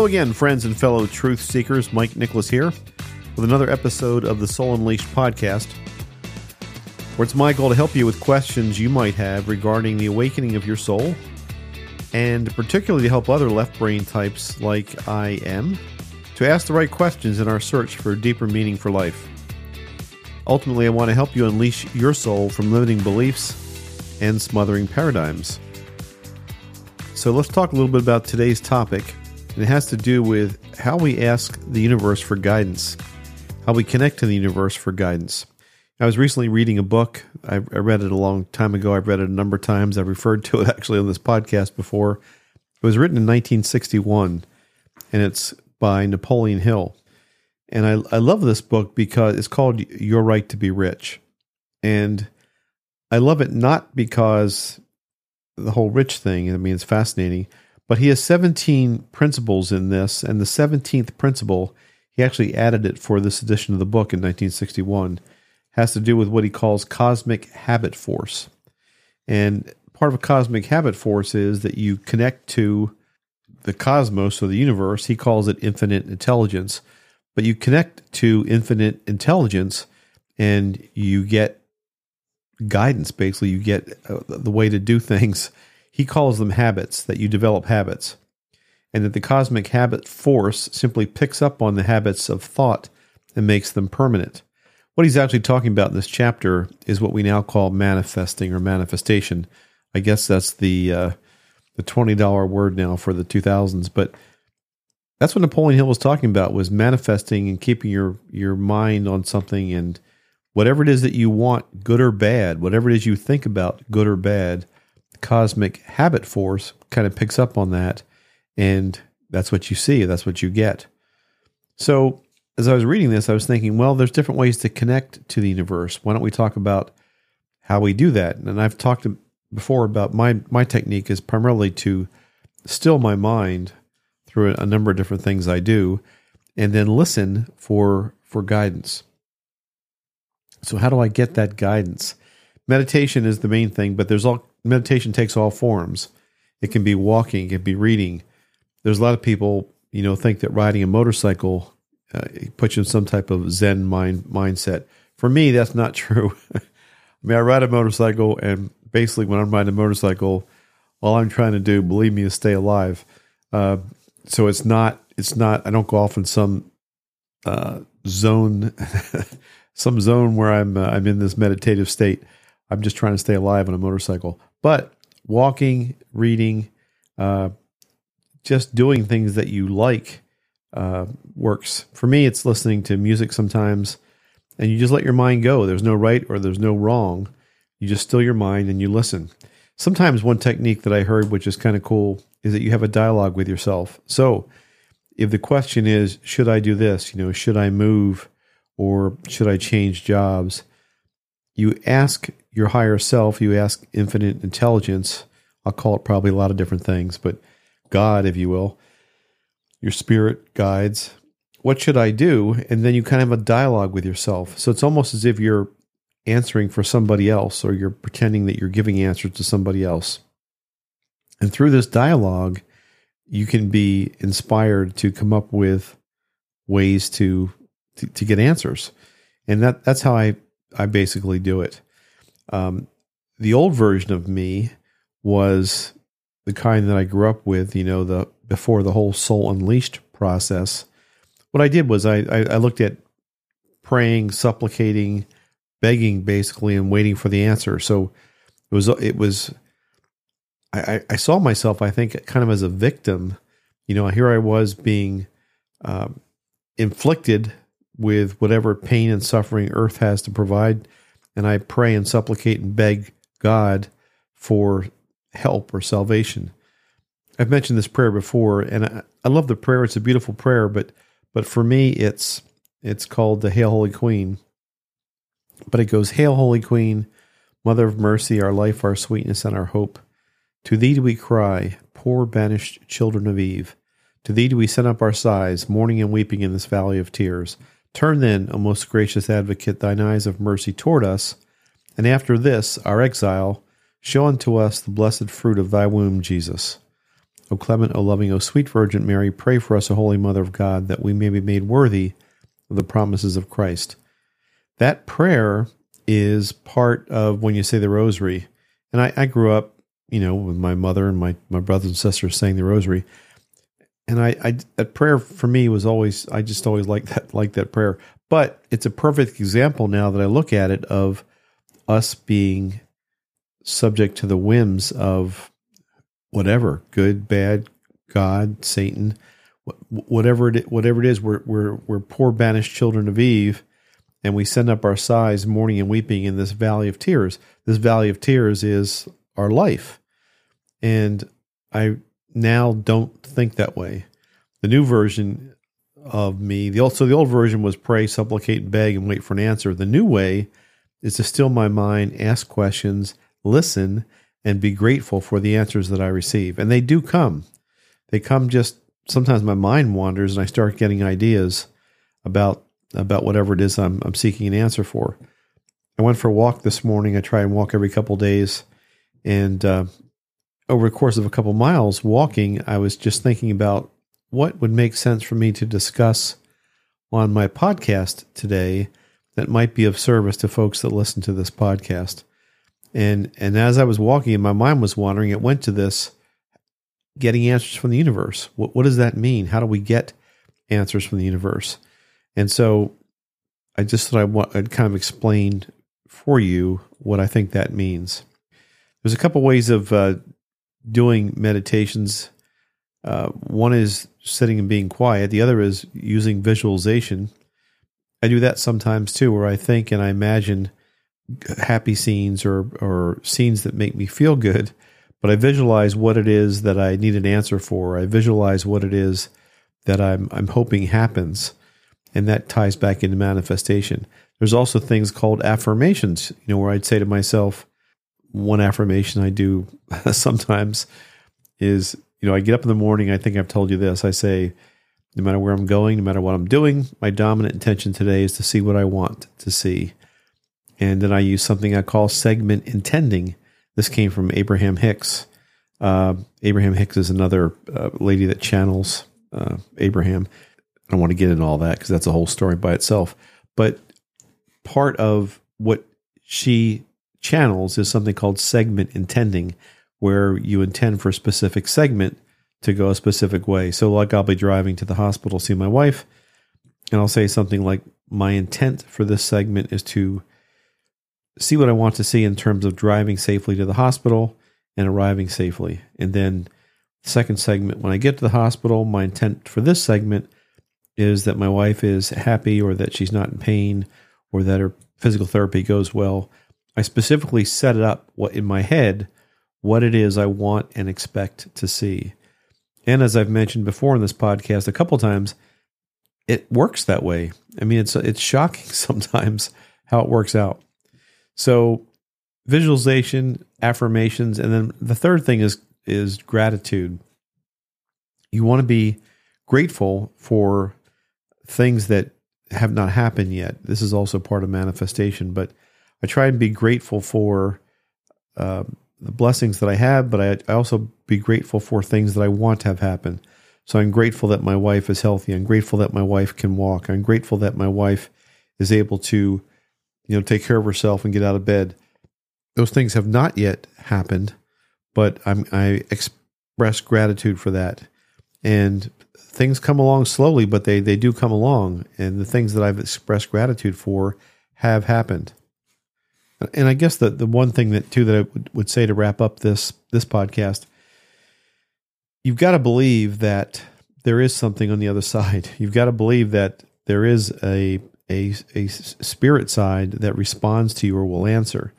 Hello again, friends and fellow truth seekers. Mike Nicholas here with another episode of the Soul Unleashed podcast, where it's my goal to help you with questions you might have regarding the awakening of your soul, and particularly to help other left brain types like I am to ask the right questions in our search for deeper meaning for life. Ultimately, I want to help you unleash your soul from limiting beliefs and smothering paradigms. So, let's talk a little bit about today's topic and it has to do with how we ask the universe for guidance, how we connect to the universe for guidance. I was recently reading a book. I, read it a long time ago. I've read it a number of times. I've referred to it actually on this podcast before. It was written in 1961, and it's by Napoleon Hill. And I, I love this book because it's called Your Right to Be Rich. And I love it not because the whole rich thing, I mean, it's fascinating, but he has 17 principles in this, and the 17th principle, he actually added it for this edition of the book in 1961, has to do with what he calls cosmic habit force. And part of a cosmic habit force is that you connect to the cosmos or the universe. He calls it infinite intelligence. But you connect to infinite intelligence and you get guidance. Basically, you get uh, the way to do things he calls them habits, that you develop habits, and that the cosmic habit force simply picks up on the habits of thought and makes them permanent. What he's actually talking about in this chapter is what we now call manifesting or manifestation. I guess that's the uh, the twenty dollar word now for the two thousands, but that's what Napoleon Hill was talking about was manifesting and keeping your your mind on something and whatever it is that you want, good or bad, whatever it is you think about, good or bad, cosmic habit force kind of picks up on that. And that's what you see, that's what you get. So, as I was reading this, I was thinking, well, there's different ways to connect to the universe. Why don't we talk about how we do that? And I've talked before about my my technique is primarily to still my mind through a number of different things I do, and then listen for for guidance. So how do I get that guidance? Meditation is the main thing, but there's all meditation takes all forms. It can be walking, it can be reading. There's a lot of people, you know, think that riding a motorcycle uh, puts you in some type of Zen mind mindset. For me, that's not true. I mean, I ride a motorcycle, and basically, when I'm riding a motorcycle, all I'm trying to do, believe me, is stay alive. Uh, so it's not, it's not. I don't go off in some uh, zone, some zone where I'm, uh, I'm in this meditative state. I'm just trying to stay alive on a motorcycle. But walking, reading, uh, just doing things that you like uh, works. For me, it's listening to music sometimes, and you just let your mind go. There's no right or there's no wrong. You just still your mind and you listen. Sometimes one technique that I heard, which is kind of cool, is that you have a dialogue with yourself. So if the question is, should I do this? You know, should I move or should I change jobs? You ask your higher self, you ask infinite intelligence. I'll call it probably a lot of different things, but God, if you will, your spirit guides. What should I do? And then you kind of have a dialogue with yourself. So it's almost as if you're answering for somebody else or you're pretending that you're giving answers to somebody else. And through this dialogue, you can be inspired to come up with ways to to, to get answers. And that that's how I I basically do it. Um, the old version of me was the kind that I grew up with, you know, the before the whole soul unleashed process. What I did was I, I, I looked at praying, supplicating, begging, basically, and waiting for the answer. So it was it was I, I saw myself, I think, kind of as a victim. You know, here I was being um, inflicted with whatever pain and suffering Earth has to provide and I pray and supplicate and beg God for help or salvation. I've mentioned this prayer before, and I, I love the prayer. It's a beautiful prayer, but but for me, it's it's called the Hail Holy Queen. But it goes, Hail Holy Queen, Mother of Mercy, our life, our sweetness, and our hope. To thee do we cry, poor banished children of Eve. To thee do we send up our sighs, mourning and weeping in this valley of tears. Turn then, O most gracious advocate, thine eyes of mercy toward us, and after this, our exile, show unto us the blessed fruit of thy womb, Jesus. O clement, O loving, O sweet Virgin Mary, pray for us, O Holy Mother of God, that we may be made worthy of the promises of Christ. That prayer is part of when you say the rosary. And I, I grew up, you know, with my mother and my, my brothers and sisters saying the rosary. And I, I that prayer for me was always I just always like that like that prayer. But it's a perfect example now that I look at it of us being subject to the whims of whatever, good, bad, God, Satan, whatever it whatever it is. We're we're we're poor banished children of Eve, and we send up our sighs, mourning and weeping in this valley of tears. This valley of tears is our life, and I now don't think that way. The new version of me, the also the old version was pray, supplicate, beg, and wait for an answer. The new way is to still my mind, ask questions, listen, and be grateful for the answers that I receive. And they do come. They come just sometimes my mind wanders and I start getting ideas about about whatever it is I'm, I'm seeking an answer for. I went for a walk this morning. I try and walk every couple days, and uh, over the course of a couple miles walking, I was just thinking about what would make sense for me to discuss on my podcast today that might be of service to folks that listen to this podcast. And and as I was walking and my mind was wandering, it went to this getting answers from the universe. What what does that mean? How do we get answers from the universe? And so I just thought I want I'd kind of explain for you what I think that means. There's a couple ways of uh, doing meditations. Uh, one is sitting and being quiet. The other is using visualization. I do that sometimes too, where I think and I imagine happy scenes or or scenes that make me feel good, but I visualize what it is that I need an answer for. I visualize what it is that I'm I'm hoping happens, and that ties back into manifestation. There's also things called affirmations, you know, where I'd say to myself, one affirmation I do sometimes is, you know, I get up in the morning, I think I've told you this. I say, no matter where I'm going, no matter what I'm doing, my dominant intention today is to see what I want to see. And then I use something I call segment intending. This came from Abraham Hicks. Uh, Abraham Hicks is another uh, lady that channels uh, Abraham. I don't want to get into all that because that's a whole story by itself. But part of what she channels is something called segment intending, where you intend for a specific segment to go a specific way. So, like, I'll be driving to the hospital to see my wife, and I'll say something like, My intent for this segment is to see what I want to see in terms of driving safely to the hospital and arriving safely. And then, second segment, when I get to the hospital, my intent for this segment is that my wife is happy or that she's not in pain or that her physical therapy goes well. I specifically set it up what in my head what it is I want and expect to see. And as I've mentioned before in this podcast a couple times, it works that way. I mean, it's it's shocking sometimes how it works out. So visualization, affirmations, and then the third thing is is gratitude. You want to be grateful for things that have not happened yet. This is also part of manifestation, but I try and be grateful for uh, the blessings that I have, but I, I also be grateful for things that I want to have happen. So I'm grateful that my wife is healthy. I'm grateful that my wife can walk. I'm grateful that my wife is able to you know, take care of herself and get out of bed. Those things have not yet happened, but I'm, I express gratitude for that. And things come along slowly, but they, they do come along. And the things that I've expressed gratitude for have happened. And I guess the, the one thing that too that I would, would say to wrap up this this podcast, you've got to believe that there is something on the other side. You've got to believe that there is a a, a spirit side that responds to you or will answer.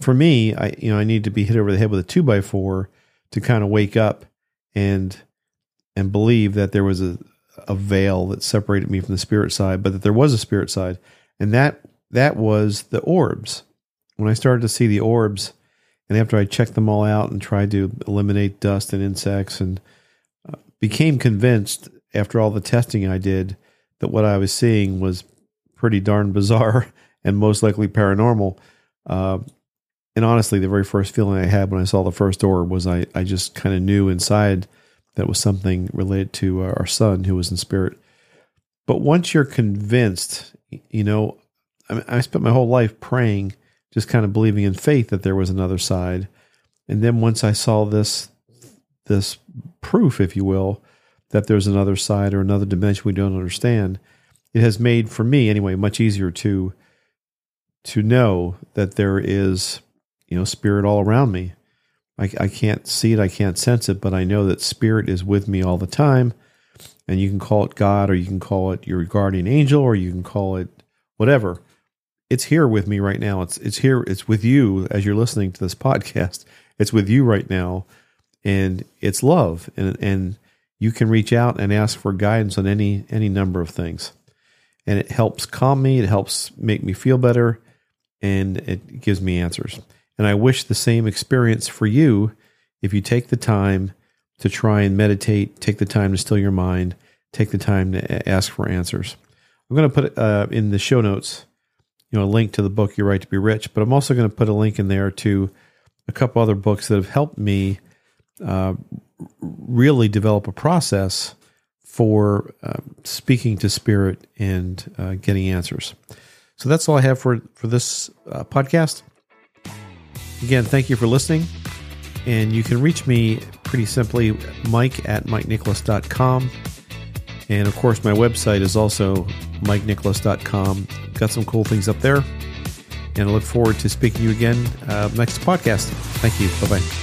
For me, I you know I need to be hit over the head with a two by four to kind of wake up and and believe that there was a a veil that separated me from the spirit side, but that there was a spirit side, and that that was the orbs. When I started to see the orbs, and after I checked them all out and tried to eliminate dust and insects, and uh, became convinced after all the testing I did that what I was seeing was pretty darn bizarre and most likely paranormal. Uh, and honestly, the very first feeling I had when I saw the first orb was I, I just kind of knew inside that was something related to our son who was in spirit. But once you're convinced, you know, I, mean, I spent my whole life praying, just kind of believing in faith that there was another side. And then once I saw this, this proof, if you will, that there's another side or another dimension we don't understand, it has made for me anyway much easier to to know that there is you know spirit all around me. I, I can't see it i can't sense it but i know that spirit is with me all the time. And you can call it god or you can call it your guardian angel or you can call it whatever it's here with me right now. It's it's here it's with you as you're listening to this podcast. It's with you right now. And it's love. And and you can reach out and ask for guidance on any any number of things. And it helps calm me. It helps make me feel better. And it gives me answers. And i wish the same experience for you if you take the time to try and meditate take the time to still your mind take the time to ask for answers. I'm going to put uh, in the show notes you know a link to the book your right to be rich but i'm also going to put a link in there to a couple other books that have helped me uh, really develop a process for uh, speaking to spirit and uh, getting answers. So that's all I have for for this uh, podcast. Again, thank you for listening. And you can reach me pretty simply, mike at mikenicholas.com. And of course, my website is also mikenicholas.com. Got some cool things up there. And I look forward to speaking to you again uh, next podcast. Thank you. Bye bye.